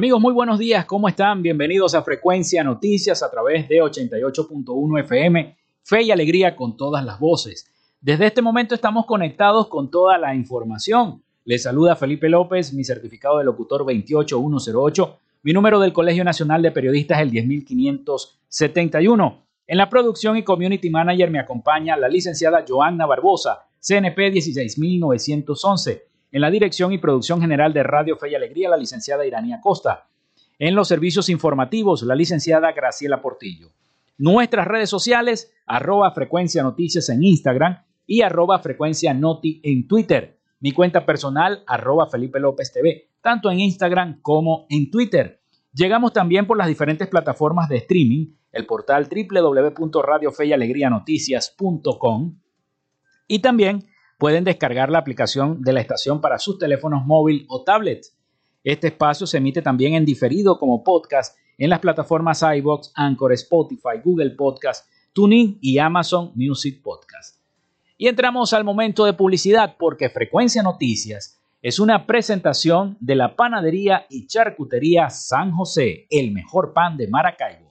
Amigos, muy buenos días, ¿cómo están? Bienvenidos a Frecuencia Noticias a través de 88.1 FM, Fe y Alegría con todas las voces. Desde este momento estamos conectados con toda la información. Les saluda Felipe López, mi certificado de locutor 28108, mi número del Colegio Nacional de Periodistas el 10571. En la producción y community manager me acompaña la licenciada Joanna Barbosa, CNP 16911. En la dirección y producción general de Radio Fe y Alegría, la licenciada Iranía Costa. En los servicios informativos, la licenciada Graciela Portillo. Nuestras redes sociales, arroba frecuencia noticias en Instagram y arroba frecuencia noti en Twitter. Mi cuenta personal, arroba Felipe López TV, tanto en Instagram como en Twitter. Llegamos también por las diferentes plataformas de streaming, el portal www.radiofeyalegrianoticias.com y también pueden descargar la aplicación de la estación para sus teléfonos móvil o tablets. Este espacio se emite también en diferido como podcast en las plataformas iBox, Anchor, Spotify, Google Podcast, TuneIn y Amazon Music Podcast. Y entramos al momento de publicidad porque Frecuencia Noticias es una presentación de la panadería y charcutería San José, el mejor pan de Maracaibo.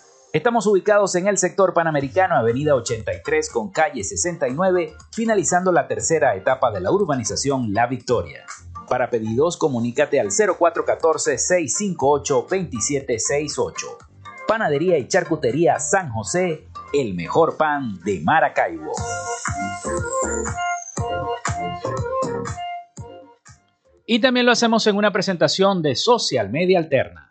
Estamos ubicados en el sector panamericano, avenida 83 con calle 69, finalizando la tercera etapa de la urbanización La Victoria. Para pedidos, comunícate al 0414-658-2768. Panadería y Charcutería San José, el mejor pan de Maracaibo. Y también lo hacemos en una presentación de Social Media Alterna.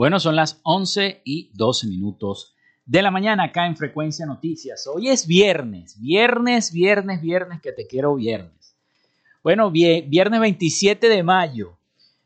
Bueno, son las 11 y 12 minutos de la mañana acá en Frecuencia Noticias. Hoy es viernes, viernes, viernes, viernes, que te quiero viernes. Bueno, viernes 27 de mayo.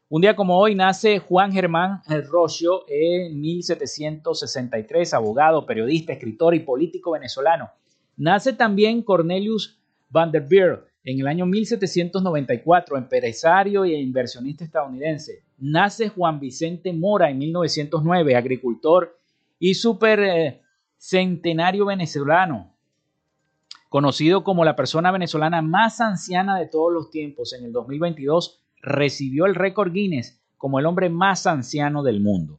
Un día como hoy nace Juan Germán Rocio en 1763, abogado, periodista, escritor y político venezolano. Nace también Cornelius Vanderbilt en el año 1794, empresario e inversionista estadounidense. Nace Juan Vicente Mora en 1909, agricultor y super eh, venezolano, conocido como la persona venezolana más anciana de todos los tiempos. En el 2022 recibió el récord Guinness como el hombre más anciano del mundo.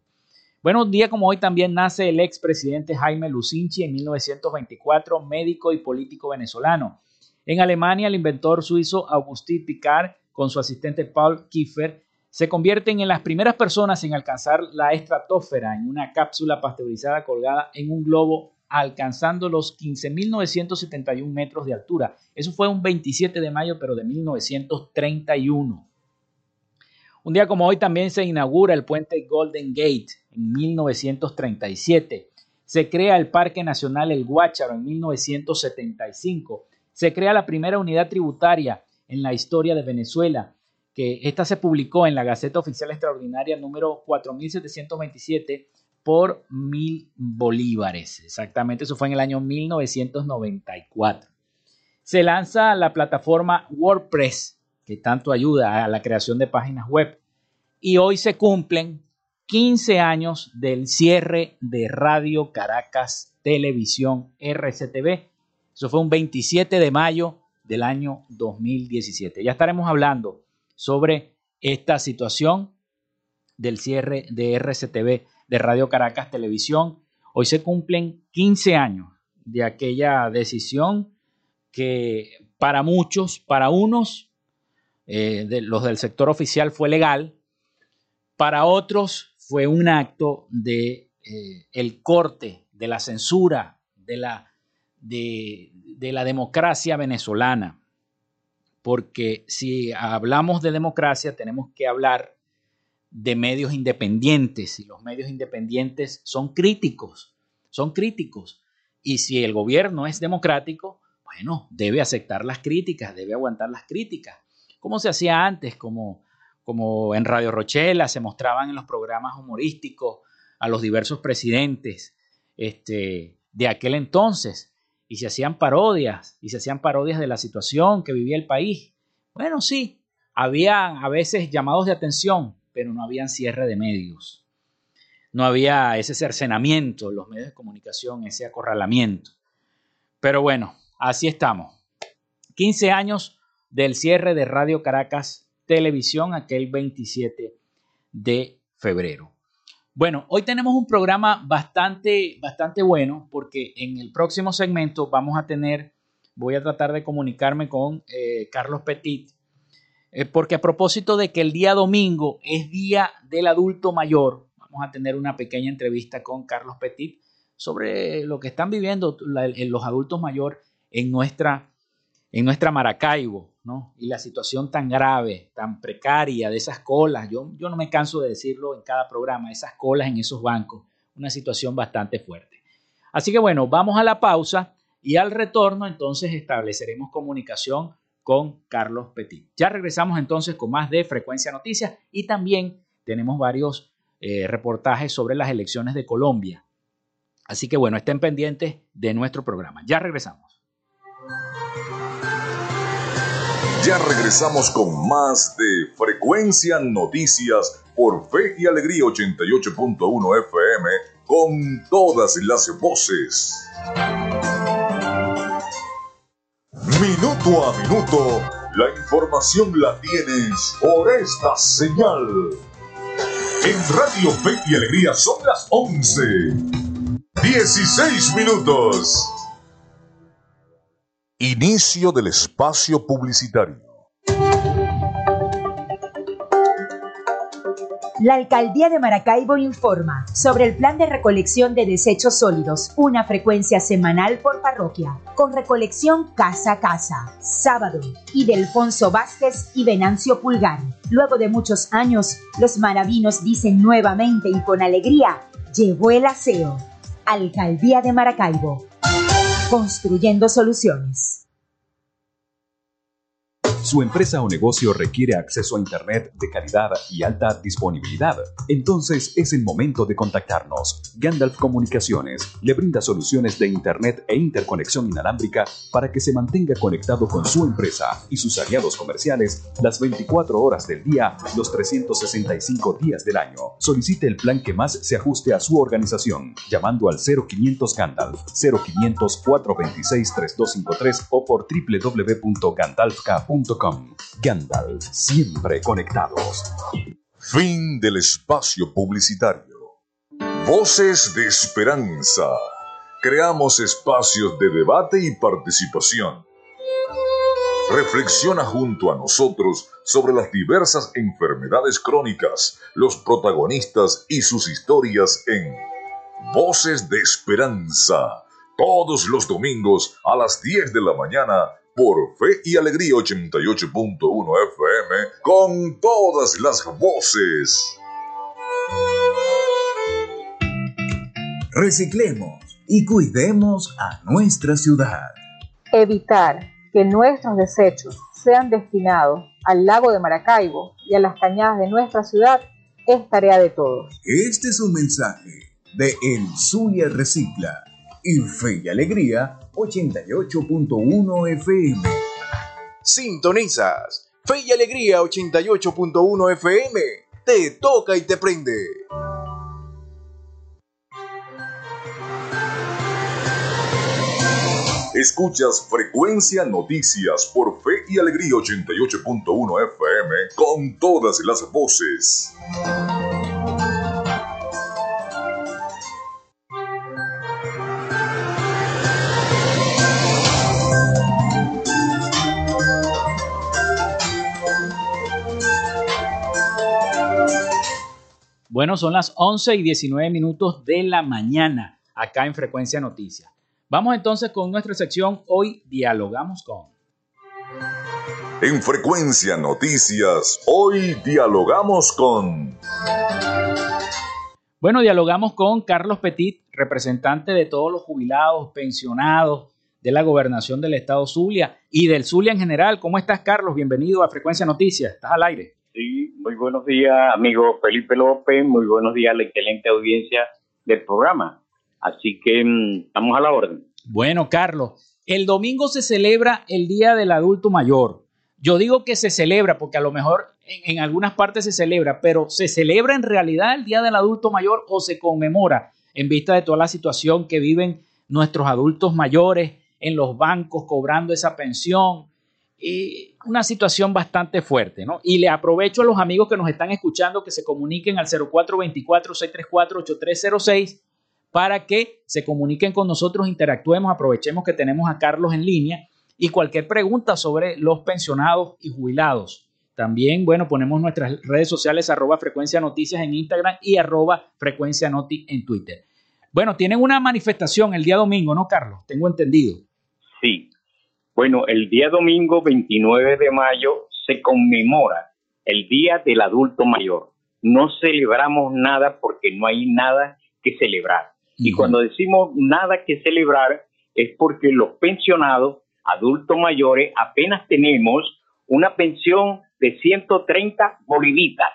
Bueno, día como hoy también nace el expresidente Jaime Lucinchi en 1924, médico y político venezolano. En Alemania, el inventor suizo Augustin Picard, con su asistente Paul Kiefer, se convierten en las primeras personas en alcanzar la estratosfera en una cápsula pasteurizada colgada en un globo alcanzando los 15.971 metros de altura. Eso fue un 27 de mayo, pero de 1931. Un día como hoy también se inaugura el puente Golden Gate en 1937. Se crea el Parque Nacional El Guácharo en 1975. Se crea la primera unidad tributaria en la historia de Venezuela, que esta se publicó en la Gaceta Oficial Extraordinaria número 4727 por mil bolívares. Exactamente, eso fue en el año 1994. Se lanza la plataforma WordPress, que tanto ayuda a la creación de páginas web. Y hoy se cumplen 15 años del cierre de Radio Caracas Televisión RCTV. Eso fue un 27 de mayo del año 2017. Ya estaremos hablando sobre esta situación del cierre de RCTV de Radio Caracas Televisión. Hoy se cumplen 15 años de aquella decisión que para muchos, para unos, eh, de los del sector oficial fue legal, para otros fue un acto de eh, el corte, de la censura, de la, de, de la democracia venezolana. Porque si hablamos de democracia, tenemos que hablar de medios independientes y los medios independientes son críticos, son críticos. Y si el gobierno es democrático, bueno, debe aceptar las críticas, debe aguantar las críticas, como se hacía antes, como, como en Radio Rochela se mostraban en los programas humorísticos a los diversos presidentes este, de aquel entonces y se hacían parodias y se hacían parodias de la situación que vivía el país. Bueno, sí, había a veces llamados de atención, pero no había cierre de medios. No había ese cercenamiento en los medios de comunicación, ese acorralamiento. Pero bueno, así estamos. 15 años del cierre de Radio Caracas Televisión, aquel 27 de febrero. Bueno, hoy tenemos un programa bastante, bastante bueno porque en el próximo segmento vamos a tener, voy a tratar de comunicarme con eh, Carlos Petit, eh, porque a propósito de que el día domingo es Día del Adulto Mayor, vamos a tener una pequeña entrevista con Carlos Petit sobre lo que están viviendo los adultos mayores en nuestra, en nuestra Maracaibo, Y la situación tan grave, tan precaria de esas colas, yo, yo no me canso de decirlo en cada programa, esas colas en esos bancos, una situación bastante fuerte. Así que bueno, vamos a la pausa y al retorno entonces estableceremos comunicación con Carlos Petit. Ya regresamos entonces con más de Frecuencia Noticias y también tenemos varios eh, reportajes sobre las elecciones de Colombia. Así que bueno, estén pendientes de nuestro programa. Ya regresamos. Ya regresamos con más de Frecuencia Noticias por Fe y Alegría 88.1 FM con todas las voces. Minuto a minuto, la información la tienes por esta señal. En Radio Fe y Alegría son las 11. 16 minutos. Inicio del espacio publicitario. La Alcaldía de Maracaibo informa sobre el plan de recolección de desechos sólidos, una frecuencia semanal por parroquia, con recolección casa a casa, sábado, y de Alfonso Vázquez y Venancio Pulgar. Luego de muchos años, los maravinos dicen nuevamente y con alegría, llegó el aseo. Alcaldía de Maracaibo, construyendo soluciones. Su empresa o negocio requiere acceso a Internet de calidad y alta disponibilidad. Entonces es el momento de contactarnos. Gandalf Comunicaciones le brinda soluciones de Internet e interconexión inalámbrica para que se mantenga conectado con su empresa y sus aliados comerciales las 24 horas del día, los 365 días del año. Solicite el plan que más se ajuste a su organización llamando al 0500 Gandalf 0500 426 3253 o por www.gandalfk.com Gandalf, siempre conectados. Fin del espacio publicitario. Voces de Esperanza. Creamos espacios de debate y participación. Reflexiona junto a nosotros sobre las diversas enfermedades crónicas, los protagonistas y sus historias en Voces de Esperanza. Todos los domingos a las 10 de la mañana por Fe y Alegría 88.1 FM con todas las voces. Reciclemos y cuidemos a nuestra ciudad. Evitar que nuestros desechos sean destinados al lago de Maracaibo y a las cañadas de nuestra ciudad es tarea de todos. Este es un mensaje de El Zulia Recicla y Fe y Alegría 88.1 FM. Sintonizas Fe y Alegría 88.1 FM. Te toca y te prende. Escuchas Frecuencia Noticias por Fe y Alegría 88.1 FM con todas las voces. Bueno, son las 11 y 19 minutos de la mañana acá en Frecuencia Noticias. Vamos entonces con nuestra sección Hoy Dialogamos con. En Frecuencia Noticias, hoy dialogamos con... Bueno, dialogamos con Carlos Petit, representante de todos los jubilados, pensionados de la gobernación del estado Zulia y del Zulia en general. ¿Cómo estás, Carlos? Bienvenido a Frecuencia Noticias. Estás al aire. Sí, muy buenos días, amigo Felipe López. Muy buenos días a la excelente audiencia del programa. Así que mm, estamos a la orden. Bueno, Carlos, el domingo se celebra el Día del Adulto Mayor. Yo digo que se celebra porque a lo mejor en, en, algunas partes se celebra, pero ¿se celebra en realidad el Día del Adulto Mayor o se conmemora en vista de toda la situación que viven nuestros adultos mayores en los bancos cobrando esa pensión? Y una situación bastante fuerte, ¿no? Y le aprovecho a los amigos que nos están escuchando que se comuniquen al 0424-634-8306 para que se comuniquen con nosotros, interactuemos, aprovechemos que tenemos a Carlos en línea y cualquier pregunta sobre los pensionados y jubilados. También, bueno, ponemos nuestras redes sociales arroba frecuencia noticias en Instagram y arroba frecuencia noti en Twitter. Bueno, tienen una manifestación el día domingo, ¿no, Carlos? Tengo entendido. Sí, bueno, el día domingo 29 de mayo se conmemora el Día del Adulto Mayor. No celebramos nada porque no hay nada que celebrar. Y cuando decimos nada que celebrar es porque los pensionados, adultos mayores, apenas tenemos una pensión de 130 bolivitas,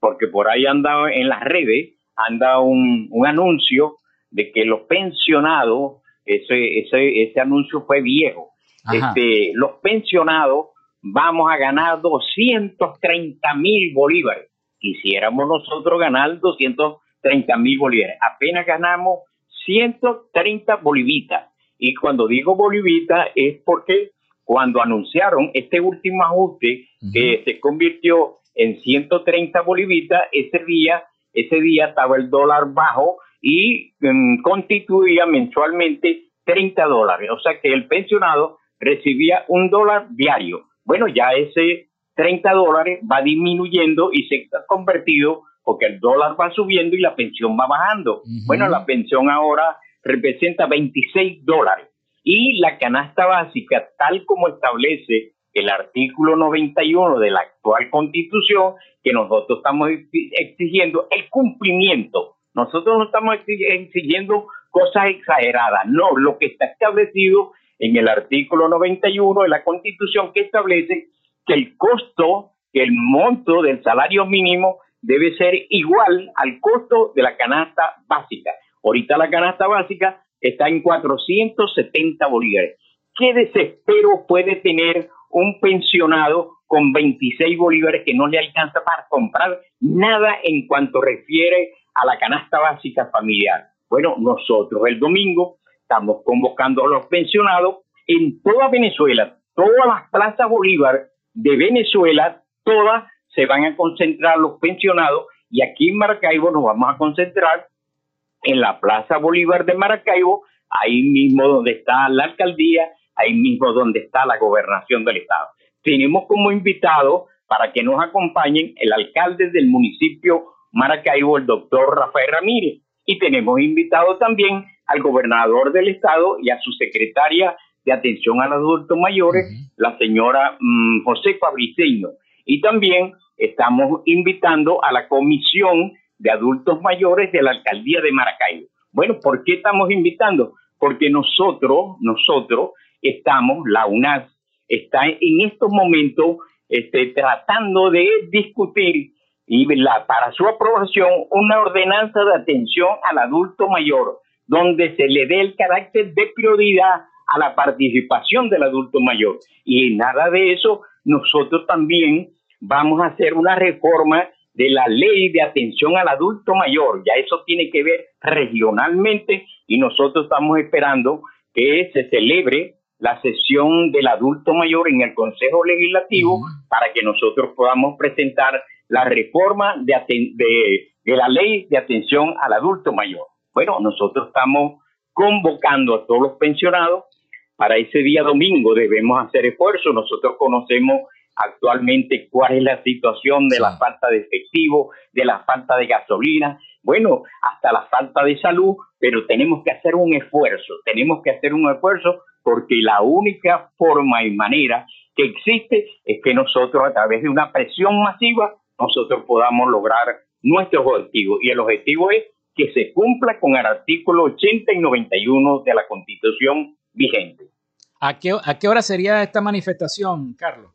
porque por ahí anda en las redes, anda un, un anuncio de que los pensionados, ese, ese, ese anuncio fue viejo, este, los pensionados vamos a ganar 230 mil bolívares. Quisiéramos nosotros ganar 230 mil bolívares. Apenas ganamos 130 bolivitas. Y cuando digo bolivita es porque cuando anunciaron este último ajuste que se convirtió en 130 bolivitas, ese día, ese día estaba el dólar bajo y um, constituía mensualmente 30 dólares. O sea que el pensionado recibía un dólar diario. Bueno, ya ese 30 dólares va disminuyendo y se ha convertido porque el dólar va subiendo y la pensión va bajando. Uh -huh. Bueno, la pensión ahora representa 26 dólares y la canasta básica, tal como establece el artículo 91 de la actual constitución, que nosotros estamos exigiendo el cumplimiento. Nosotros no estamos exigiendo cosas exageradas, no, lo que está establecido en el artículo 91 de la Constitución que establece que el costo, que el monto del salario mínimo debe ser igual al costo de la canasta básica. Ahorita la canasta básica está en 470 bolívares. ¿Qué desespero puede tener un pensionado con 26 bolívares que no le alcanza para comprar nada en cuanto refiere a la canasta básica familiar? Bueno, nosotros el domingo estamos convocando a los pensionados en toda Venezuela, todas las plazas Bolívar de Venezuela, todas se van a concentrar los pensionados y aquí en Maracaibo nos vamos a concentrar en la Plaza Bolívar de Maracaibo, ahí mismo donde está la alcaldía, ahí mismo donde está la gobernación del estado. Tenemos como invitado para que nos acompañen el alcalde del municipio Maracaibo, el doctor Rafael Ramírez, y tenemos invitado también al gobernador del estado y a su secretaria de atención a los adultos mayores, la señora mm, José Fabriceño. Y también estamos invitando a la comisión de adultos mayores de la alcaldía de Maracaibo. Bueno, ¿por qué estamos invitando? Porque nosotros, nosotros estamos, la UNAS, está en estos momentos este, tratando de discutir y la, para su aprobación una ordenanza de atención al adulto mayor, donde se le dé el carácter de prioridad a la participación del adulto mayor. Y nada de eso, nosotros también vamos a hacer una reforma de la ley de atención al adulto mayor. Ya eso tiene que ver regionalmente y nosotros estamos esperando que se celebre la sesión del adulto mayor en el Consejo Legislativo para que nosotros podamos presentar la reforma de, de, la ley de atención al adulto mayor. Bueno, nosotros estamos convocando a todos los pensionados para ese día domingo. Debemos hacer esfuerzo. Nosotros conocemos actualmente cuál es la situación de la falta de efectivo, de la falta de gasolina, bueno, hasta la falta de salud, pero tenemos que hacer un esfuerzo, tenemos que hacer un esfuerzo porque la única forma y manera que existe es que nosotros a través de una presión masiva nosotros podamos lograr nuestro objetivo y el objetivo es que se cumpla con el artículo 80 y 91 de la Constitución vigente. ¿A qué, a qué hora sería esta manifestación, Carlos?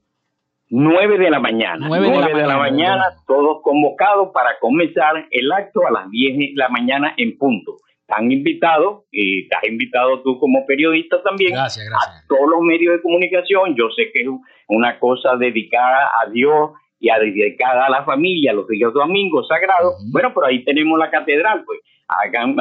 9 de la mañana. 9 de, la, mañana, todos convocados para comenzar el acto a las 10 de la mañana en punto. Están invitados, y estás invitado tú como periodista también, a todos los medios de comunicación. Yo sé que es una cosa dedicada a Dios y a dedicada a la familia, los días domingos sagrados. Bueno, por ahí tenemos la catedral, pues hagan,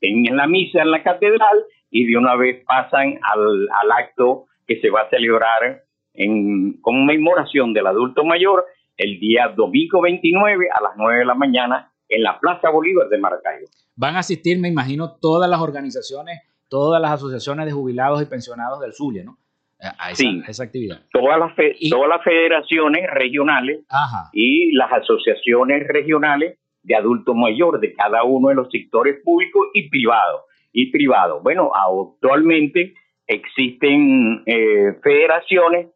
tengan la misa en la catedral y de una vez pasan al, al acto que se va a celebrar en conmemoración del adulto mayor el día domingo 29 a las 9 de la mañana en la Plaza Bolívar de Maracaibo. Van a asistir, me imagino, todas las organizaciones, todas las asociaciones de jubilados y pensionados del Zulia, ¿no? A esa, actividad. Todas las, todas las federaciones regionales y las asociaciones regionales de adultos mayores de cada uno de los sectores públicos y privados. Y privados. Bueno, actualmente existen eh, federaciones,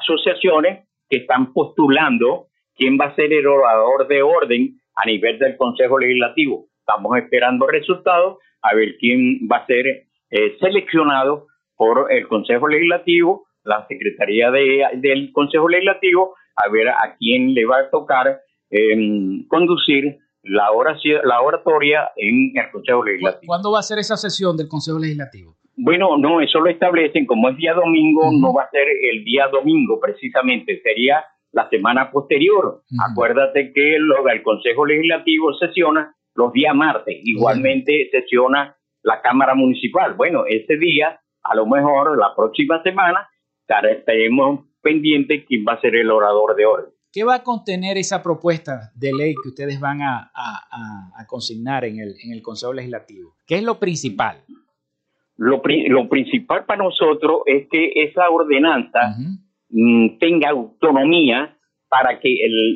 asociaciones que están postulando quién va a ser el orador de orden a nivel del Consejo Legislativo. Estamos esperando resultados a ver quién va a ser eh, seleccionado por el Consejo Legislativo, la Secretaría de, del Consejo Legislativo, a ver a quién le va a tocar em, conducir la, oración, la oratoria en el Consejo Legislativo. ¿Cuándo va a ser esa sesión del Consejo Legislativo? Bueno, no, eso lo establecen, como es día domingo, no va a ser el día domingo precisamente, sería la semana posterior. Acuérdate que el, el, Consejo Legislativo sesiona los días martes, igualmente sesiona la Cámara Municipal. Bueno, ese día, a lo mejor la próxima semana, estaremos pendientes quién va a ser el orador de hoy. ¿Qué va a contener esa propuesta de ley que ustedes van a, consignar en el, en el Consejo Legislativo? ¿Qué es lo principal? Lo, principal para nosotros es que esa ordenanza mm, tenga autonomía para que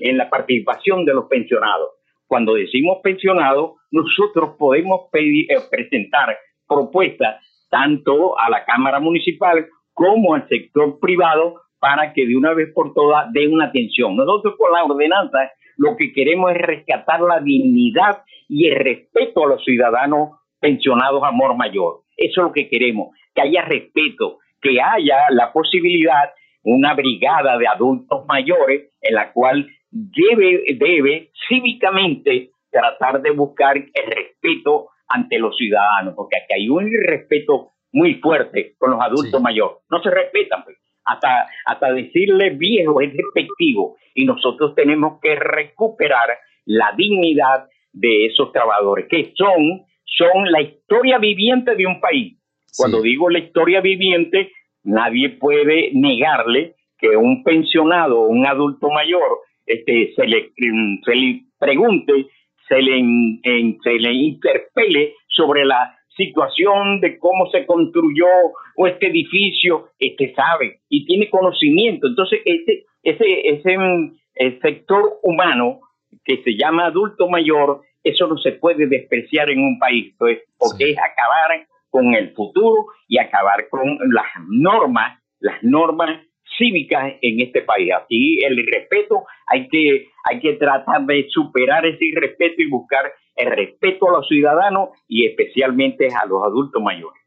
en la participación de los pensionados. Cuando decimos pensionados, nosotros podemos pedir, eh, presentar propuestas tanto a la Cámara Municipal como al sector privado para que de una vez por todas dé una atención. Nosotros con la ordenanza lo que queremos es rescatar la dignidad y el respeto a los ciudadanos pensionados amor mayor. Eso es lo que queremos, que haya respeto, que haya la posibilidad, una brigada de adultos mayores en la cual debe, debe cívicamente tratar de buscar el respeto ante los ciudadanos, porque aquí hay un respeto muy fuerte con los adultos mayores. No se respetan, pues. hasta, hasta decirle viejo es despectivo y nosotros tenemos que recuperar la dignidad de esos trabajadores, que son son la historia viviente de un país. Cuando digo la historia viviente, nadie puede negarle que un pensionado un adulto mayor este, se, le, se le pregunte, se le, se le interpele sobre la situación de cómo se construyó o este edificio, este sabe y tiene conocimiento. Entonces, ese, ese, ese mm, sector humano que se llama adulto mayor, eso no se puede despreciar en un país, pues, porque es acabar con el futuro y acabar con las normas, las normas cívicas en este país. Aquí el respeto, hay que, hay que tratar de superar ese irrespeto y buscar el respeto a los ciudadanos y especialmente a los adultos mayores.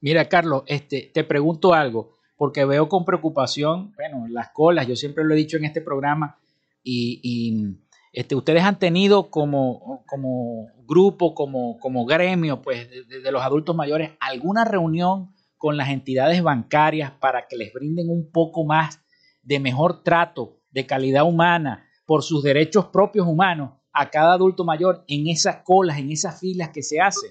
Mira, Carlos, este, te pregunto algo, porque veo con preocupación, bueno, las colas, yo siempre lo he dicho en este programa, y, este, ustedes han tenido como, como grupo, como, como gremio, pues, de, los adultos mayores, alguna reunión con las entidades bancarias para que les brinden un poco más de mejor trato, de calidad humana, por sus derechos propios humanos a cada adulto mayor en esas colas, en esas filas que se hacen?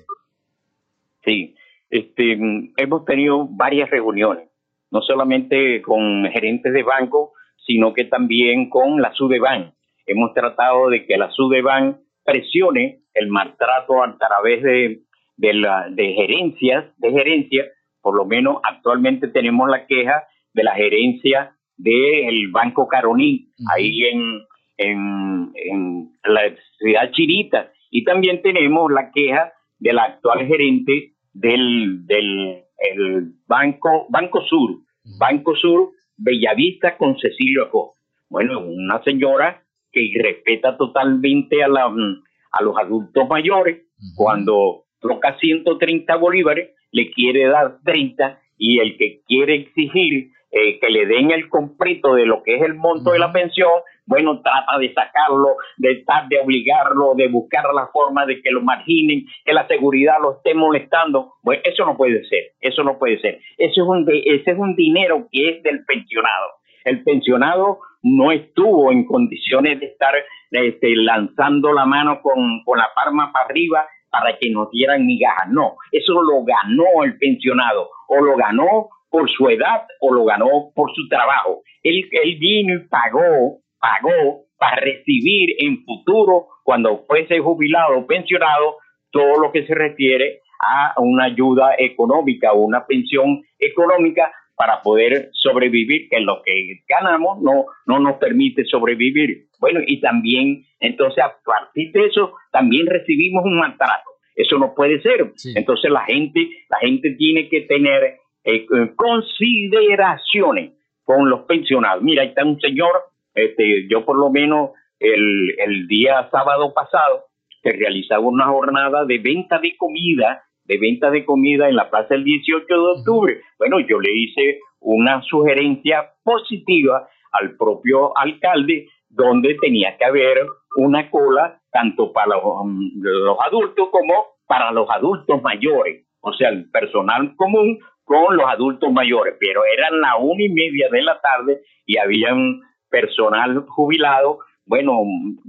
Sí, este, hemos tenido varias reuniones, no solamente con gerentes de banco, sino que también con la SUDEBAN. Hemos tratado de que la SUDEBAN presione el maltrato a través de, de, de gerencias, de gerencia, por lo menos actualmente tenemos la queja de la gerencia del Banco Caroní, ahí en, en, la ciudad chirita. Y también tenemos la queja del actual gerente del, del Banco, Banco Sur, Banco Sur Bellavista con Cecilio Acosta. Bueno, una señora que respeta totalmente a, la, a los adultos mayores, cuando toca 130 bolívares, le quiere dar 30 y el que quiere exigir eh, que le den el completo de lo que es el monto de la pensión, bueno, trata de sacarlo, de de obligarlo, de buscar la forma de que lo marginen, que la seguridad lo esté molestando. Bueno, eso no puede ser, eso no puede ser. Eso es un ese es un dinero que es del pensionado. El pensionado no estuvo en condiciones de estar este, lanzando la mano con, con la palma para arriba para que nos dieran migajas. No, eso lo ganó el pensionado o lo ganó por su edad o lo ganó por su trabajo. Él, él vino y pagó, pagó para recibir en futuro, cuando fuese jubilado o pensionado, todo lo que se refiere a una ayuda económica o una pensión económica para poder sobrevivir, que lo que ganamos no, no nos permite sobrevivir. Bueno, y también, entonces, a partir de eso, también recibimos un maltrato. Eso no puede ser. Entonces, la gente, la gente tiene que tener eh, consideraciones con los pensionados. Mira, ahí está un señor, este, yo por lo menos el, el día sábado pasado, que realizaba una jornada de venta de comida, de venta de comida en la plaza el 18 de octubre. Bueno, yo le hice una sugerencia positiva al propio alcalde donde tenía que haber una cola tanto para los, los adultos como para los adultos mayores, o sea, el personal común con los adultos mayores, pero eran la una y media de la tarde y había un personal jubilado, bueno,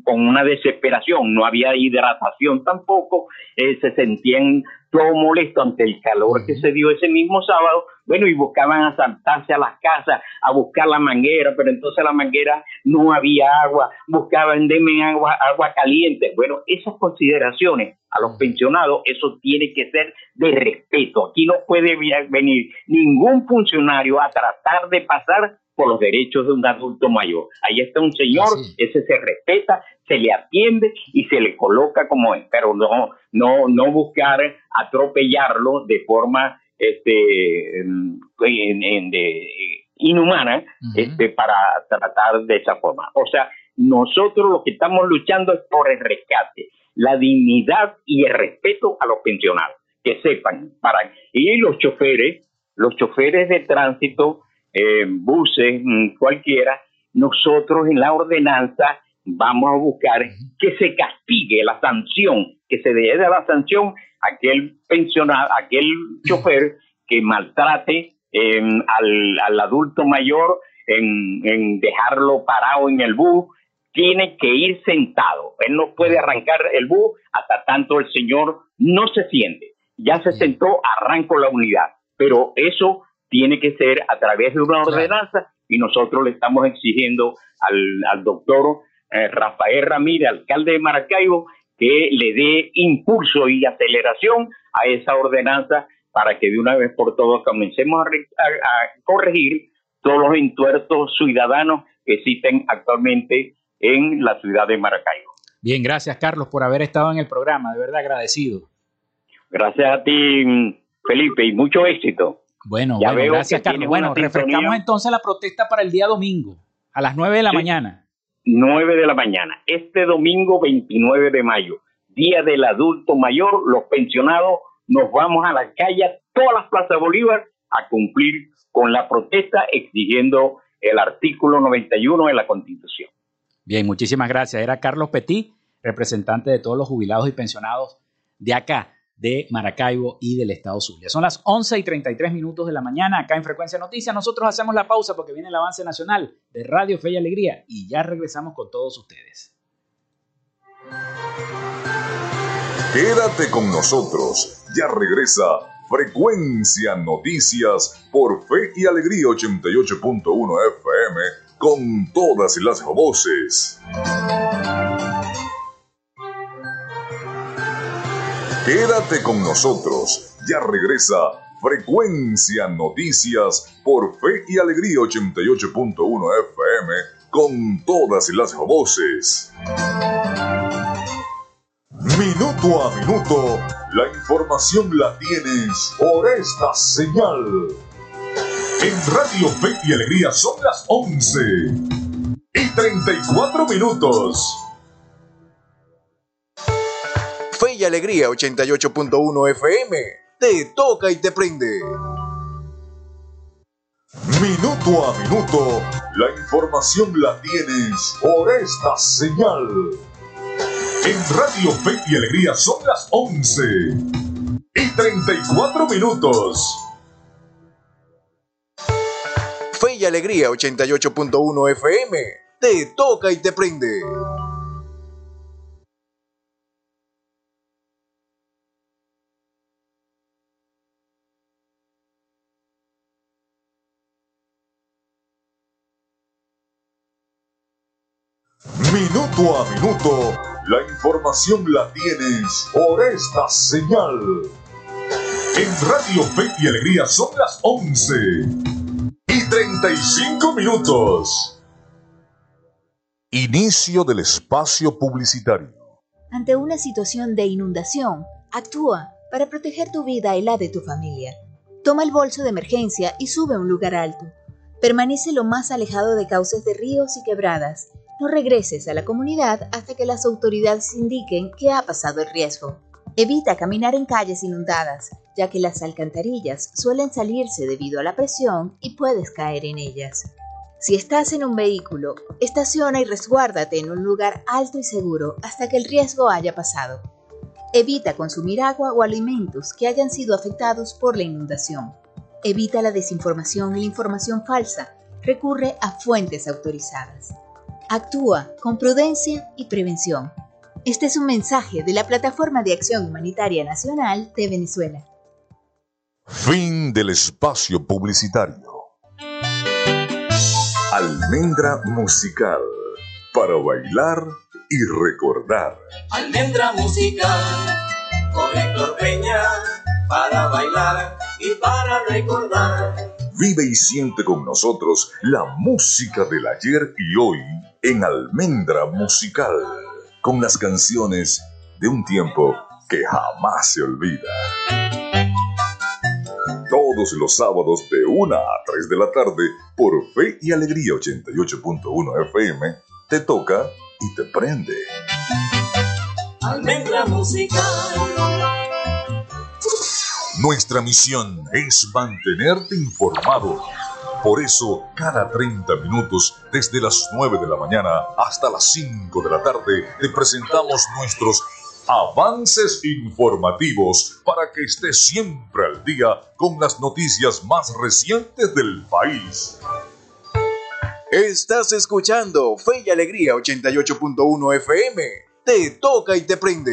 con una desesperación, no había hidratación tampoco, eh, se sentían todo molesto ante el calor que se dio ese mismo sábado, bueno, y buscaban asaltarse a las casas a buscar la manguera, pero entonces la manguera no había agua, buscaban denme agua, agua caliente. Bueno, esas consideraciones a los pensionados, eso tiene que ser de respeto. Aquí no puede venir ningún funcionario a tratar de pasar por los derechos de un adulto mayor. Ahí está un señor, ese se respeta, se le atiende y se le coloca como es, pero no, no, no buscar atropellarlo de forma este, en, de, inhumana este, para tratar de esa forma. O sea, nosotros lo que estamos luchando es por el rescate, la dignidad y el respeto a los pensionados, que sepan, para y los choferes, los choferes de tránsito, eh, buses, mm, cualquiera, nosotros en la ordenanza vamos a buscar que se castigue la sanción, que se dé la sanción a aquel pensionado, aquel chofer que maltrate em, al, adulto mayor en, dejarlo parado en el bus, tiene que ir sentado. Él no puede arrancar el bus hasta tanto el señor no se siente. Ya se sentó, arranco la unidad. Pero eso tiene que ser a través de una ordenanza y nosotros le estamos exigiendo al, al doctor Rafael Ramírez, alcalde de Maracaibo, que le dé impulso y aceleración a esa ordenanza para que de una vez por todas comencemos a, corregir todos los entuertos ciudadanos que existen actualmente en la ciudad de Maracaibo. Bien, gracias Carlos por haber estado en el programa, de verdad agradecido. Gracias a ti, Felipe, y mucho éxito. Bueno, gracias Carlos. Bueno, refrescamos entonces la protesta para el día domingo, a las 9 de la mañana. 9 de la mañana. Este domingo 29 de mayo, Día del Adulto Mayor, los pensionados nos vamos a la calle, a todas las plazas Bolívar, a cumplir con la protesta exigiendo el artículo 91 de la Constitución. Bien, muchísimas gracias. Era Carlos Petit, representante de todos los jubilados y pensionados de acá, de Maracaibo y del Estado Zulia. Son las 11 y 33 minutos de la mañana acá en Frecuencia Noticias. Nosotros hacemos la pausa porque viene el avance nacional de Radio Fe y Alegría y ya regresamos con todos ustedes. Quédate con nosotros. Ya regresa Frecuencia Noticias por Fe y Alegría 88.1 FM con todas las voces. Quédate con nosotros. Ya regresa Frecuencia Noticias por Fe y Alegría 88.1 FM con todas las voces. Minuto a minuto, la información la tienes por esta señal. En Radio Fe y Alegría son las 11 y 34 minutos. Y Alegría 88.1 FM. Te toca y te prende. Minuto a minuto, la información la tienes por esta señal. En Radio Fe y Alegría son las 11 y 34 minutos. Fe y Alegría 88.1 FM. Te toca y te prende. Minuto a minuto la información la tienes por esta señal. En Radio Fe y Alegría son las 11 y 35 minutos. Inicio del espacio publicitario. Ante una situación de inundación, actúa para proteger tu vida y la de tu familia. Toma el bolso de emergencia y sube a un lugar alto. Permanece lo más alejado de cauces de ríos y quebradas no regreses a la comunidad hasta que las autoridades indiquen que ha pasado el riesgo. Evita caminar en calles inundadas, ya que las alcantarillas suelen salirse debido a la presión y puedes caer en ellas. Si estás en un vehículo, estaciona y resguárdate en un lugar alto y seguro hasta que el riesgo haya pasado. Evita consumir agua o alimentos que hayan sido afectados por la inundación. Evita la desinformación y la información falsa. Recurre a fuentes autorizadas. Actúa con prudencia y prevención. Este es un mensaje de la Plataforma de Acción Humanitaria Nacional de Venezuela. Fin del espacio publicitario. Almendra musical para bailar y recordar. Almendra musical con Héctor Peña para bailar y para recordar. Vive y siente con nosotros la música del ayer y hoy en Almendra Musical, con las canciones de un tiempo que jamás se olvida. Todos los sábados de 1 a 3 de la tarde por Fe y Alegría 88.1 FM, te toca y te prende. Almendra Musical. Nuestra misión es mantenerte informado por eso, cada 30 minutos, desde las 9 de la mañana hasta las 5 de la tarde, te presentamos nuestros avances informativos para que estés siempre al día con las noticias más recientes del país. Estás escuchando Fe y Alegría 88.1 FM. Te toca y te prende.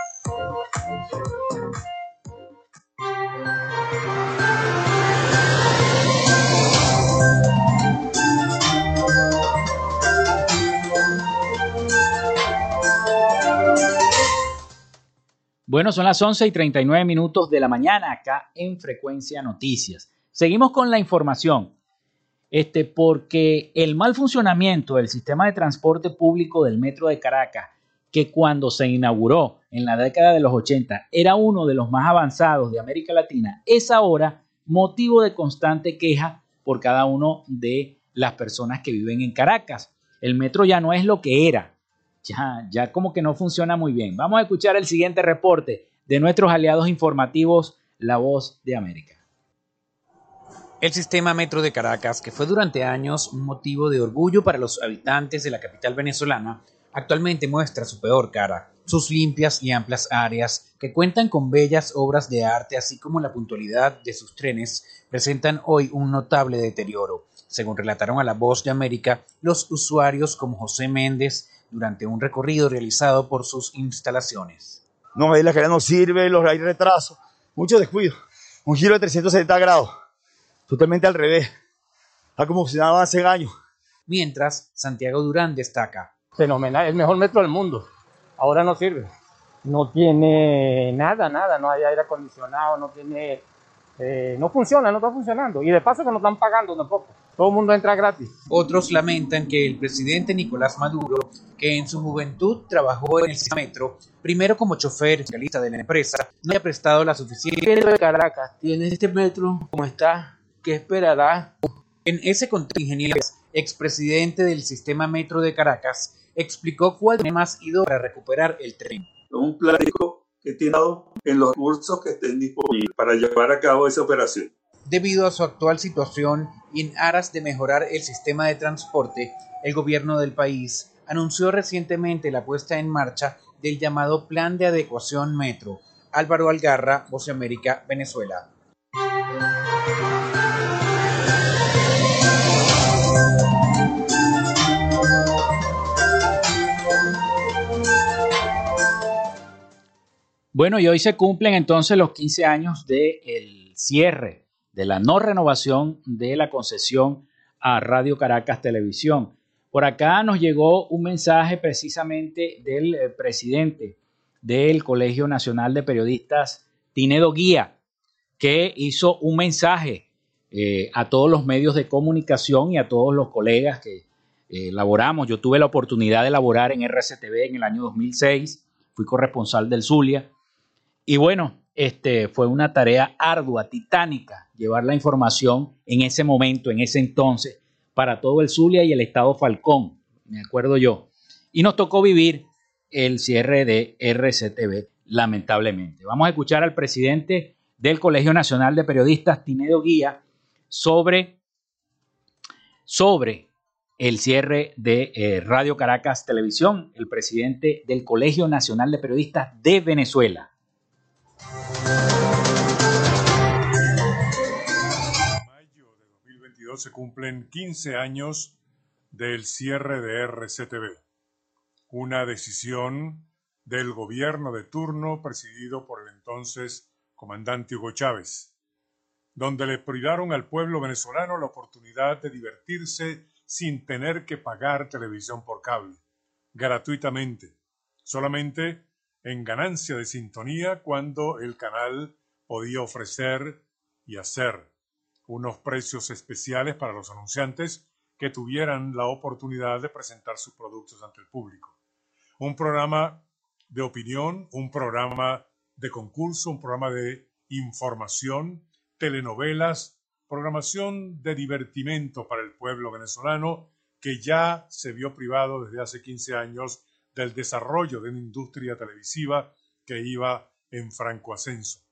Bueno, son las 11 y 39 minutos de la mañana acá en Frecuencia Noticias. Seguimos con la información. Este, porque el mal funcionamiento del sistema de transporte público del Metro de Caracas, que cuando se inauguró en la década de los 80 era uno de los más avanzados de América Latina, es ahora motivo de constante queja por cada uno de las personas que viven en Caracas. El metro ya no es lo que era ya, ya como que no funciona muy bien. Vamos a escuchar el siguiente reporte de nuestros aliados informativos, La Voz de América. El sistema Metro de Caracas, que fue durante años un motivo de orgullo para los habitantes de la capital venezolana, actualmente muestra su peor cara, sus limpias y amplias áreas, que cuentan con bellas obras de arte, así como la puntualidad de sus trenes, presentan hoy un notable deterioro. Según relataron a La Voz de América, los usuarios como José Méndez, durante un recorrido realizado por sus instalaciones. No, ahí la carrera no sirve, los hay retrasos, mucho descuido. Un giro de 370 grados, totalmente al revés, a como funcionaba hace años. Mientras, Santiago Durán destaca. Fenomenal, el mejor metro del mundo. Ahora no sirve. No tiene nada, nada, no hay aire acondicionado, no tiene... Eh, no funciona, no está funcionando. Y de paso que no están pagando tampoco. Todo el mundo entra gratis. Otros lamentan que el presidente Nicolás Maduro, que en su juventud trabajó en el metro, primero como chofer especialista de la empresa, no haya prestado la suficiente... de Caracas tiene este metro como está, ¿qué esperará? En ese contexto, ingeniero, expresidente del sistema metro de Caracas, explicó cuál más ido para recuperar el tren. Un plástico que tiene en los cursos que estén disponibles para llevar a cabo esa operación. Debido a su actual situación y en aras de mejorar el sistema de transporte, el gobierno del país anunció recientemente la puesta en marcha del llamado Plan de Adecuación Metro. Álvaro Algarra, Voz América, Venezuela. Bueno, y hoy se cumplen entonces los 15 años del cierre de la no renovación de la concesión a Radio Caracas Televisión. Por acá nos llegó un mensaje precisamente del eh, presidente del Colegio Nacional de Periodistas, Tinedo Guía, que hizo un mensaje eh, a todos los medios de comunicación y a todos los colegas que eh, laboramos. Yo tuve la oportunidad de laborar en RCTV en el año 2006, fui corresponsal del Zulia. Y bueno, este, fue una tarea ardua, titánica, llevar la información en ese momento, en ese entonces, para todo el Zulia y el estado Falcón, me acuerdo yo. Y nos tocó vivir el cierre de RCTV, lamentablemente. Vamos a escuchar al presidente del Colegio Nacional de Periodistas, Tinedo Guía, sobre, sobre el cierre de eh, Radio Caracas Televisión, el presidente del Colegio Nacional de Periodistas de Venezuela. 2022 se cumplen 15 años del cierre de RCTV, una decisión del gobierno de turno presidido por el entonces comandante Hugo Chávez, donde le privaron al pueblo venezolano la oportunidad de divertirse sin tener que pagar televisión por cable, gratuitamente, solamente en ganancia de sintonía cuando el canal podía ofrecer y hacer unos precios especiales para los anunciantes que tuvieran la oportunidad de presentar sus productos ante el público. Un programa de opinión, un programa de concurso, un programa de información, telenovelas, programación de divertimento para el pueblo venezolano que ya se vio privado desde hace 15 años del desarrollo de una industria televisiva que iba en franco ascenso,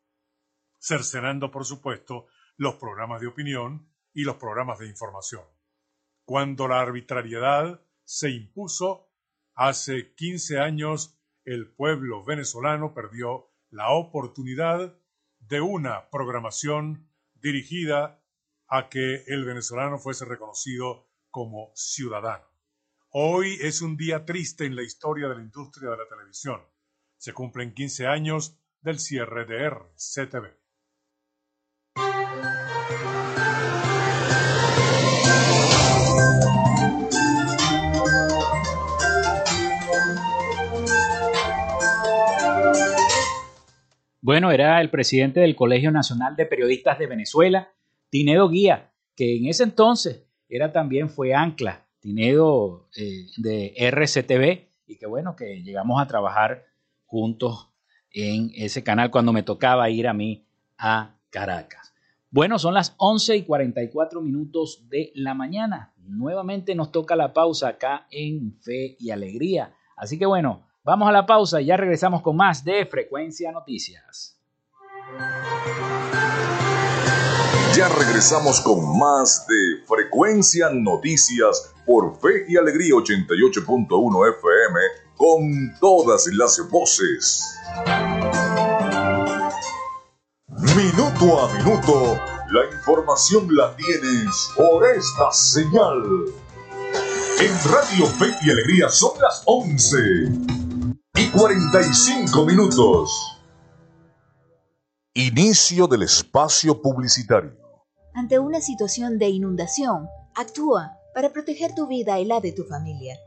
cercenando, por supuesto, los programas de opinión y los programas de información. Cuando la arbitrariedad se impuso, hace 15 años el pueblo venezolano perdió la oportunidad de una programación dirigida a que el venezolano fuese reconocido como ciudadano. Hoy es un día triste en la historia de la industria de la televisión. Se cumplen 15 años del cierre de RCTV. Bueno, era el presidente del Colegio Nacional de Periodistas de Venezuela, Tinedo Guía, que en ese entonces era también fue ancla, Tinedo eh, de RCTV, y que bueno, que llegamos a trabajar juntos en ese canal cuando me tocaba ir a mí a Caracas. Bueno, son las 11 y 44 minutos de la mañana. Nuevamente nos toca la pausa acá en Fe y Alegría. Así que bueno, vamos a la pausa y ya regresamos con más de Frecuencia Noticias. Ya regresamos con más de Frecuencia Noticias por Fe y Alegría 88.1 FM con todas las voces. A minuto, la información la tienes por esta señal. En Radio Fe y Alegría son las 11 y 45 minutos. Inicio del espacio publicitario. Ante una situación de inundación, actúa para proteger tu vida y la de tu familia.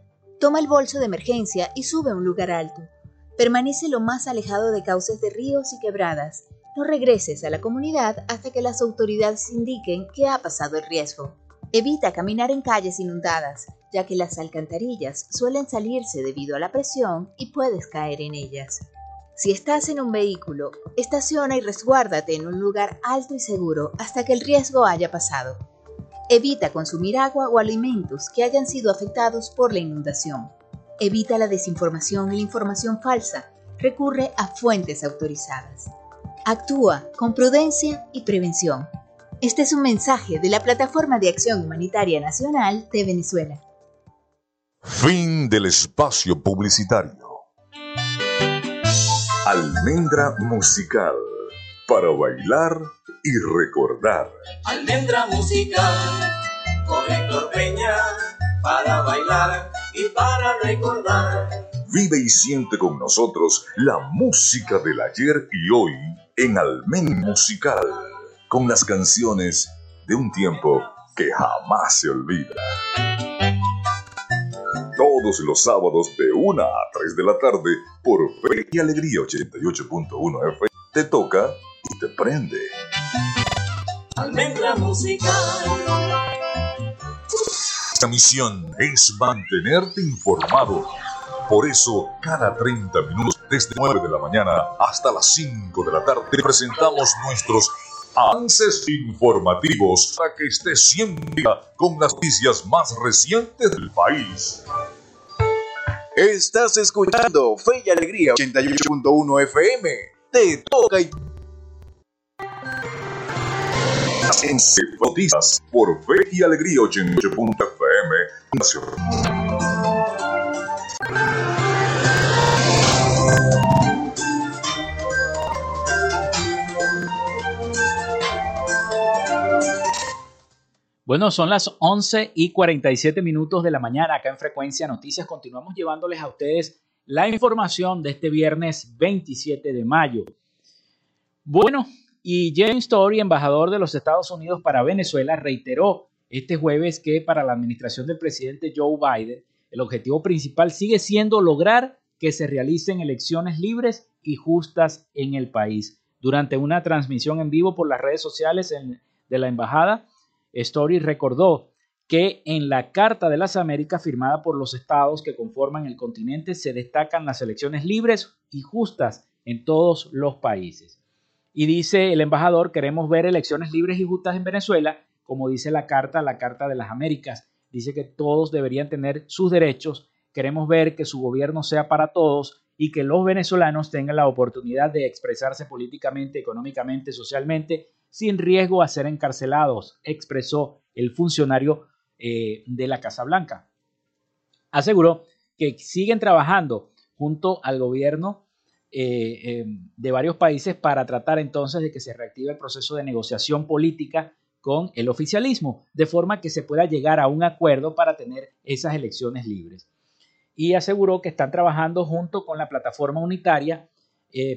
Toma el bolso de emergencia y sube a un lugar alto. Permanece lo más alejado de cauces de ríos y quebradas. No regreses a la comunidad hasta que las autoridades indiquen que ha pasado el riesgo. Evita caminar en calles inundadas, ya que las alcantarillas suelen salirse debido a la presión y puedes caer en ellas. Si estás en un vehículo, estaciona y resguárdate en un lugar alto y seguro hasta que el riesgo haya pasado. Evita consumir agua o alimentos que hayan sido afectados por la inundación. Evita la desinformación y la información falsa. Recurre a fuentes autorizadas. Actúa con prudencia y prevención. Este es un mensaje de la Plataforma de Acción Humanitaria Nacional de Venezuela. Fin del espacio publicitario. Almendra musical para bailar y recordar. Almendra musical con Héctor Peña para bailar y para recordar. Vive y siente con nosotros la música del ayer y hoy en Almendra musical con las canciones de un tiempo que jamás se olvida. Todos los sábados de 1 a 3 de la tarde por Fe y Alegría 88.1 F te toca y te prende. Almendra musical. La misión es mantenerte informado. Por eso, cada 30 minutos, desde 9 de la mañana hasta las 5 de la tarde, te presentamos nuestros avances informativos para que estés siempre con las noticias más recientes del país. Estás escuchando Fe y Alegría 88.1 FM. Te toca y en noticias por Fe y Alegría 88.fm Nacional. Bueno, son las 11 y 47 minutos de la mañana acá en Frecuencia Noticias. Continuamos llevándoles a ustedes la información de este viernes 27 de mayo. Bueno, y James Story, embajador de los Estados Unidos para Venezuela, reiteró este jueves que para la administración del presidente Joe Biden, el objetivo principal sigue siendo lograr que se realicen elecciones libres y justas en el país. Durante una transmisión en vivo por las redes sociales de la embajada, Story recordó que en la Carta de las Américas firmada por los estados que conforman el continente se destacan las elecciones libres y justas en todos los países. Y dice el embajador, queremos ver elecciones libres y justas en Venezuela, como dice la Carta, la Carta de las Américas. Dice que todos deberían tener sus derechos, queremos ver que su gobierno sea para todos y que los venezolanos tengan la oportunidad de expresarse políticamente, económicamente, socialmente, sin riesgo a ser encarcelados, expresó el funcionario eh, de la Casa Blanca. Aseguró que siguen trabajando junto al gobierno eh, eh, de varios países para tratar entonces de que se reactive el proceso de negociación política con el oficialismo, de forma que se pueda llegar a un acuerdo para tener esas elecciones libres. Y aseguró que están trabajando junto con la plataforma unitaria,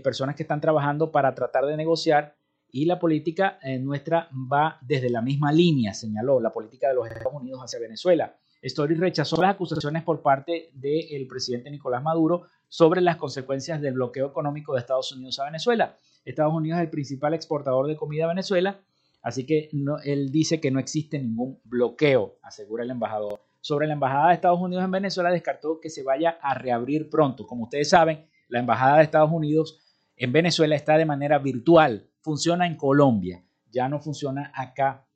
personas que están trabajando para tratar de negociar y la política eh, nuestra va desde la misma línea, señaló la política de los Estados Unidos hacia Venezuela. Story rechazó las acusaciones por parte del presidente Nicolás Maduro sobre las consecuencias del bloqueo económico de Estados Unidos a Venezuela. Estados Unidos es el principal exportador de comida a Venezuela, así que él dice que no existe ningún bloqueo, asegura el embajador. Sobre la embajada de Estados Unidos en Venezuela descartó que se vaya a reabrir pronto. Como ustedes saben, la embajada de Estados Unidos en Venezuela está de manera virtual funciona en Colombia, ya no funciona acá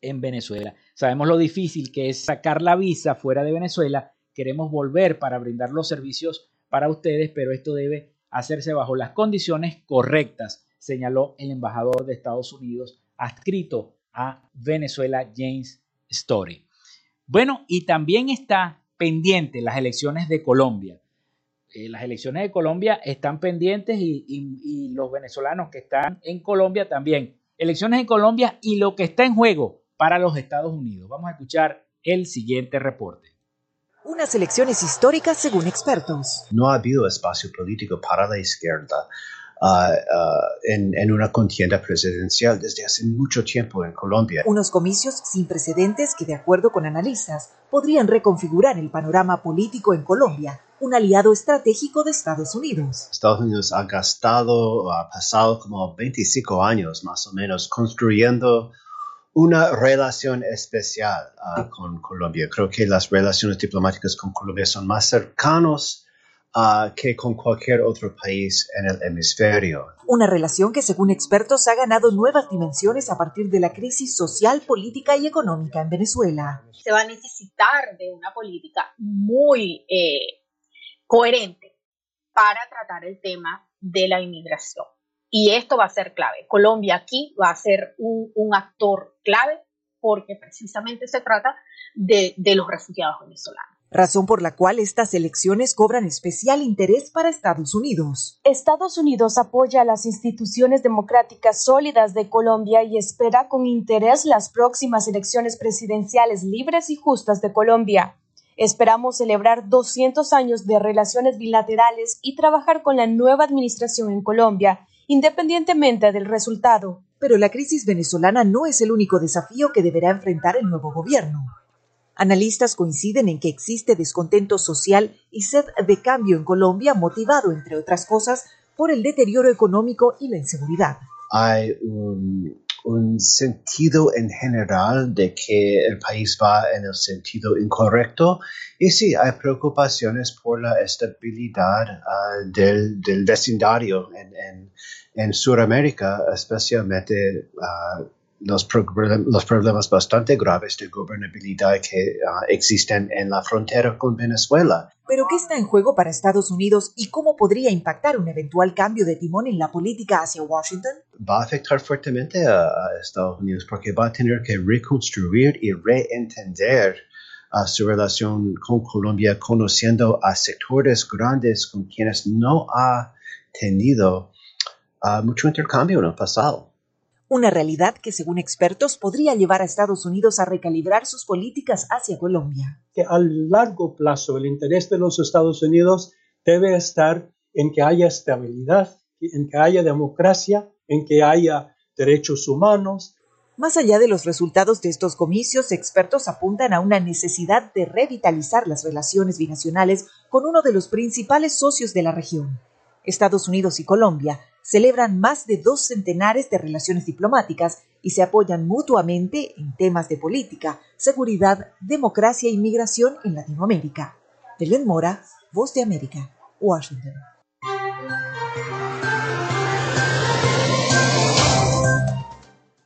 en Venezuela. Sabemos lo difícil que es sacar la visa fuera de Venezuela. Queremos volver para brindar los servicios para ustedes, pero esto debe hacerse bajo las condiciones correctas, señaló el embajador de Estados Unidos adscrito a Venezuela, James Story. Bueno, y también está pendiente las elecciones de Colombia. Eh, las elecciones de Colombia están pendientes y, los venezolanos que están en Colombia también. Elecciones en Colombia y lo que está en juego para los Estados Unidos. Vamos a escuchar el siguiente reporte. Unas elecciones históricas según expertos. No ha habido espacio político para la izquierda en, en, una contienda presidencial desde hace mucho tiempo en Colombia. Unos comicios sin precedentes que, de acuerdo con analistas, podrían reconfigurar el panorama político en Colombia, un aliado estratégico de Estados Unidos. Estados Unidos ha gastado, ha pasado como 25 años más o menos construyendo una relación especial uh, con Colombia. Creo que las relaciones diplomáticas con Colombia son más cercanos que con cualquier otro país en el hemisferio. Una relación que según expertos ha ganado nuevas dimensiones a partir de la crisis social, política y económica en Venezuela. Se va a necesitar de una política muy eh, coherente para tratar el tema de la inmigración. Y esto va a ser clave. Colombia aquí va a ser un, actor clave porque precisamente se trata de los refugiados venezolanos razón por la cual estas elecciones cobran especial interés para Estados Unidos. Estados Unidos apoya a las instituciones democráticas sólidas de Colombia y espera con interés las próximas elecciones presidenciales libres y justas de Colombia. Esperamos celebrar 200 años de relaciones bilaterales y trabajar con la nueva administración en Colombia, independientemente del resultado. Pero la crisis venezolana no es el único desafío que deberá enfrentar el nuevo gobierno. Analistas coinciden en que existe descontento social y sed de cambio en Colombia, motivado, entre otras cosas, por el deterioro económico y la inseguridad. Hay un, sentido en general de que el país va en el sentido incorrecto y sí, hay preocupaciones por la estabilidad ah, del, vecindario en, en, Sudamérica, especialmente uh, los, problemas bastante graves de gobernabilidad que ah, existen en la frontera con Venezuela. ¿Pero qué está en juego para Estados Unidos y cómo podría impactar un eventual cambio de timón en la política hacia Washington? Va a afectar fuertemente a, Estados Unidos porque va a tener que reconstruir y reentender a su relación con Colombia, conociendo a sectores grandes con quienes no ha tenido ah, mucho intercambio en el pasado una realidad que según expertos podría llevar a Estados Unidos a recalibrar sus políticas hacia Colombia. Que a largo plazo el interés de los Estados Unidos debe estar en que haya estabilidad, en que haya democracia, en que haya derechos humanos. Más allá de los resultados de estos comicios, expertos apuntan a una necesidad de revitalizar las relaciones binacionales con uno de los principales socios de la región. Estados Unidos y Colombia celebran más de dos centenares de relaciones diplomáticas y se apoyan mutuamente en temas de política, seguridad, democracia e inmigración en Latinoamérica. Belén Mora, Voz de América, Washington.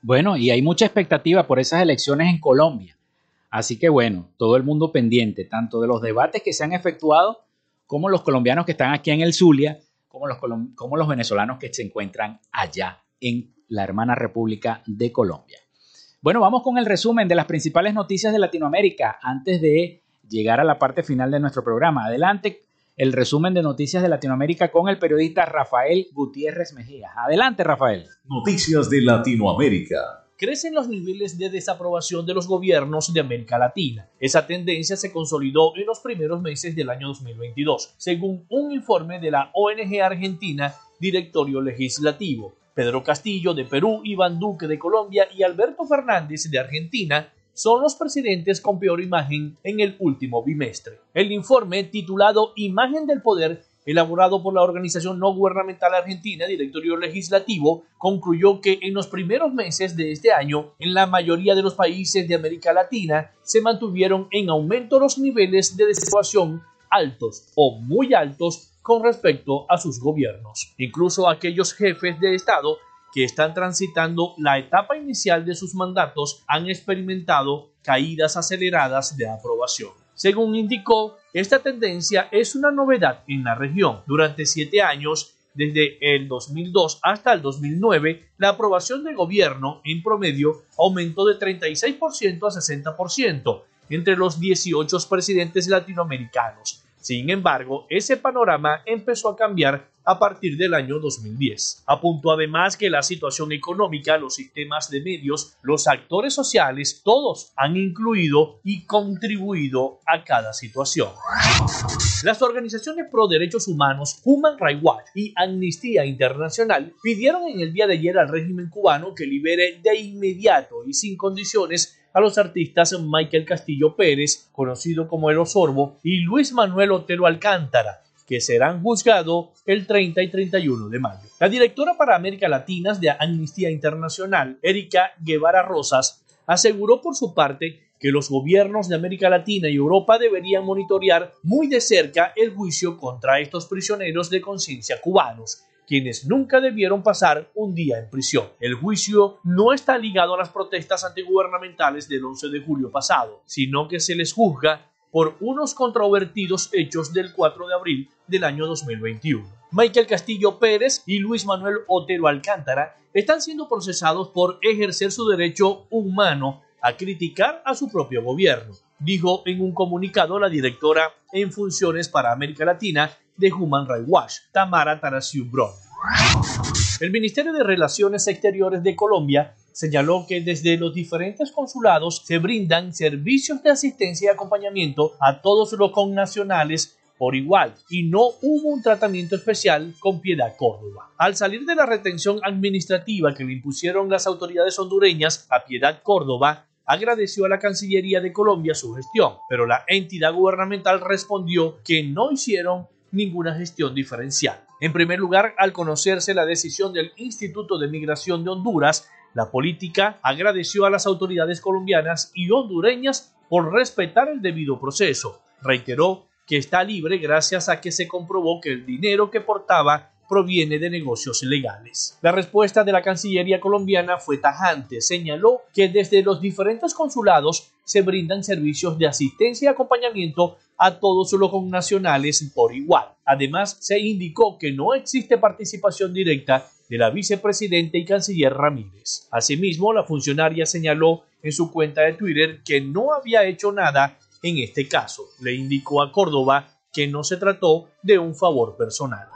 Bueno, y hay mucha expectativa por esas elecciones en Colombia. Así que bueno, todo el mundo pendiente, tanto de los debates que se han efectuado, como los colombianos que están aquí en el Zulia, como los, como los venezolanos que se encuentran allá en la hermana República de Colombia. Bueno, vamos con el resumen de las principales noticias de Latinoamérica antes de llegar a la parte final de nuestro programa. Adelante, el resumen de noticias de Latinoamérica con el periodista Rafael Gutiérrez Mejía. Adelante, Rafael. Noticias de Latinoamérica. Crecen los niveles de desaprobación de los gobiernos de América Latina. Esa tendencia se consolidó en los primeros meses del año 2022, según un informe de la ONG Argentina Directorio Legislativo. Pedro Castillo de Perú, Iván Duque de Colombia y Alberto Fernández de Argentina son los presidentes con peor imagen en el último bimestre. El informe titulado Imagen del Poder, elaborado por la organización no gubernamental argentina Directorio Legislativo, concluyó que en los primeros meses de este año, en la mayoría de los países de América Latina, se mantuvieron en aumento los niveles de desaprobación altos o muy altos con respecto a sus gobiernos. Incluso aquellos jefes de Estado que están transitando la etapa inicial de sus mandatos han experimentado caídas aceleradas de aprobación. Según indicó, esta tendencia es una novedad en la región. Durante siete años, desde el 2002 hasta el 2009, la aprobación del gobierno en promedio aumentó de 36% a 60% entre los 18 presidentes latinoamericanos. Sin embargo, ese panorama empezó a cambiar a partir del año 2010. Apuntó además que la situación económica, los sistemas de medios, los actores sociales, todos han incluido y contribuido a cada situación. Las organizaciones pro derechos humanos Human Rights Watch y Amnistía Internacional pidieron en el día de ayer al régimen cubano que libere de inmediato y sin condiciones a los artistas Michael Castillo Pérez, conocido como El Osorbo, y Luis Manuel Otero Alcántara, que serán juzgados el 30 y 31 de mayo. La directora para América Latina de Amnistía Internacional, Erika Guevara Rosas, aseguró por su parte que los gobiernos de América Latina y Europa deberían monitorear muy de cerca el juicio contra estos prisioneros de conciencia cubanos, quienes nunca debieron pasar un día en prisión. El juicio no está ligado a las protestas antigubernamentales del 11 de julio pasado, sino que se les juzga por unos controvertidos hechos del 4 de abril del año 2021. Michael Castillo Pérez y Luis Manuel Otero Alcántara están siendo procesados por ejercer su derecho humano a criticar a su propio gobierno, dijo en un comunicado la directora en funciones para América Latina de Human Rights Watch, Tamara Tarasiu Bron. El Ministerio de Relaciones Exteriores de Colombia señaló que desde los diferentes consulados se brindan servicios de asistencia y acompañamiento a todos los connacionales por igual y no hubo un tratamiento especial con Piedad Córdoba. Al salir de la retención administrativa que le impusieron las autoridades hondureñas a Piedad Córdoba, agradeció a la Cancillería de Colombia su gestión, pero la entidad gubernamental respondió que no hicieron ninguna gestión diferencial. En primer lugar, al conocerse la decisión del Instituto de Migración de Honduras, la política agradeció a las autoridades colombianas y hondureñas por respetar el debido proceso. Reiteró que está libre gracias a que se comprobó que el dinero que portaba proviene de negocios ilegales. La respuesta de la Cancillería colombiana fue tajante. Señaló que desde los diferentes consulados se brindan servicios de asistencia y acompañamiento a todos los connacionales por igual. Además, se indicó que no existe participación directa de la vicepresidenta y canciller Ramírez. Asimismo, la funcionaria señaló en su cuenta de Twitter que no había hecho nada en este caso. Le indicó a Córdoba que no se trató de un favor personal.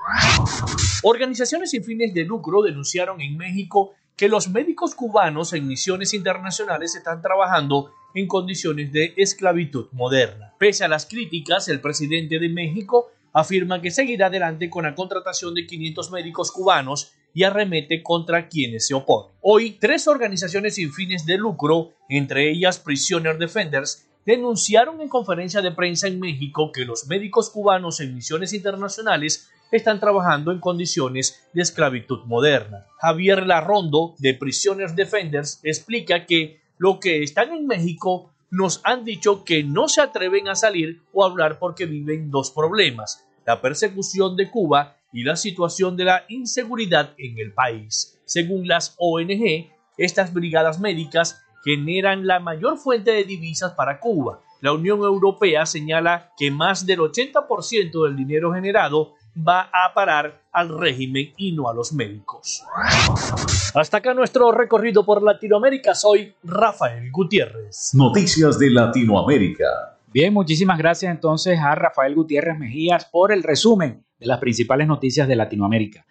Organizaciones sin fines de lucro denunciaron en México que los médicos cubanos en misiones internacionales están trabajando en condiciones de esclavitud moderna. Pese a las críticas, el presidente de México afirma que seguirá adelante con la contratación de 500 médicos cubanos y arremete contra quienes se oponen. Hoy, tres organizaciones sin fines de lucro, entre ellas Prisoner Defenders, denunciaron en conferencia de prensa en México que los médicos cubanos en misiones internacionales están trabajando en condiciones de esclavitud moderna. Javier Larrondo, de Prisoners Defenders, explica que lo que están en México nos han dicho que no se atreven a salir o hablar porque viven dos problemas, la persecución de Cuba y la situación de la inseguridad en el país. Según las ONG, estas brigadas médicas generan la mayor fuente de divisas para Cuba. La Unión Europea señala que más del 80% del dinero generado va a parar al régimen y no a los médicos. Hasta acá nuestro recorrido por Latinoamérica. Soy Rafael Gutiérrez. Noticias de Latinoamérica. Bien, muchísimas gracias entonces a Rafael Gutiérrez Mejías por el resumen de las principales noticias de Latinoamérica.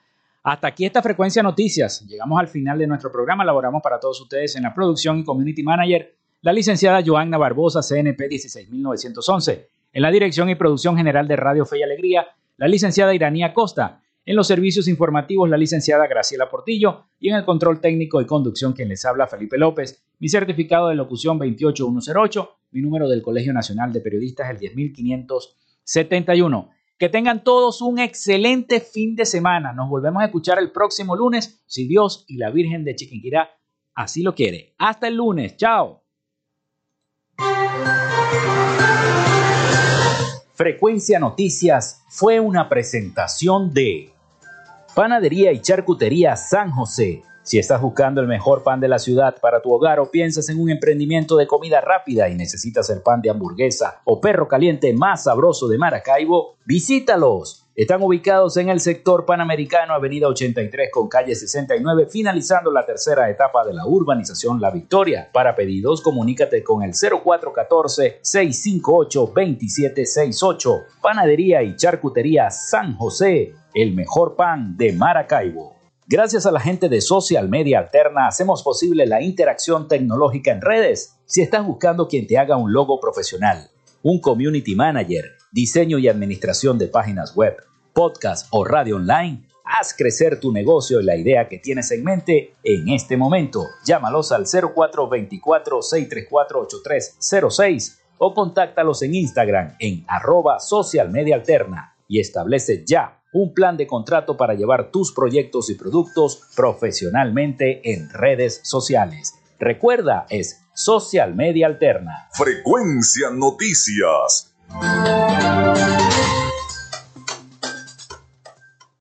Hasta aquí esta frecuencia noticias. Llegamos al final de nuestro programa. Laboramos para todos ustedes en la producción y community manager la licenciada Joanna Barbosa, CNP 16911. En la dirección y producción general de Radio Fe y Alegría, la licenciada Iranía Costa, en los servicios informativos la licenciada Graciela Portillo y en el control técnico y conducción quien les habla Felipe López, mi certificado de locución 28108, mi número del Colegio Nacional de Periodistas el 10571. Que tengan todos un excelente fin de semana. Nos volvemos a escuchar el próximo lunes, si Dios y la Virgen de Chiquinquirá así lo quiere. Hasta el lunes. Chao. Frecuencia Noticias fue una presentación de Panadería y Charcutería San José. Si estás buscando el mejor pan de la ciudad para tu hogar o piensas en un emprendimiento de comida rápida y necesitas el pan de hamburguesa o perro caliente más sabroso de Maracaibo, visítalos. Están ubicados en el sector panamericano, Avenida 83 con calle 69, finalizando la tercera etapa de la urbanización La Victoria. Para pedidos, comunícate con el 0414-658-2768. Panadería y Charcutería San José, el mejor pan de Maracaibo. Gracias a la gente de Social Media Alterna hacemos posible la interacción tecnológica en redes. Si estás buscando quien te haga un logo profesional, un community manager, diseño y administración de páginas web, podcast o radio online, haz crecer tu negocio y la idea que tienes en mente en este momento. Llámalos al 0424-634-8306 o contáctalos en Instagram en arroba social y establece ya un plan de contrato para llevar tus proyectos y productos profesionalmente en redes sociales. Recuerda, es Social Media Alterna. Frecuencia Noticias.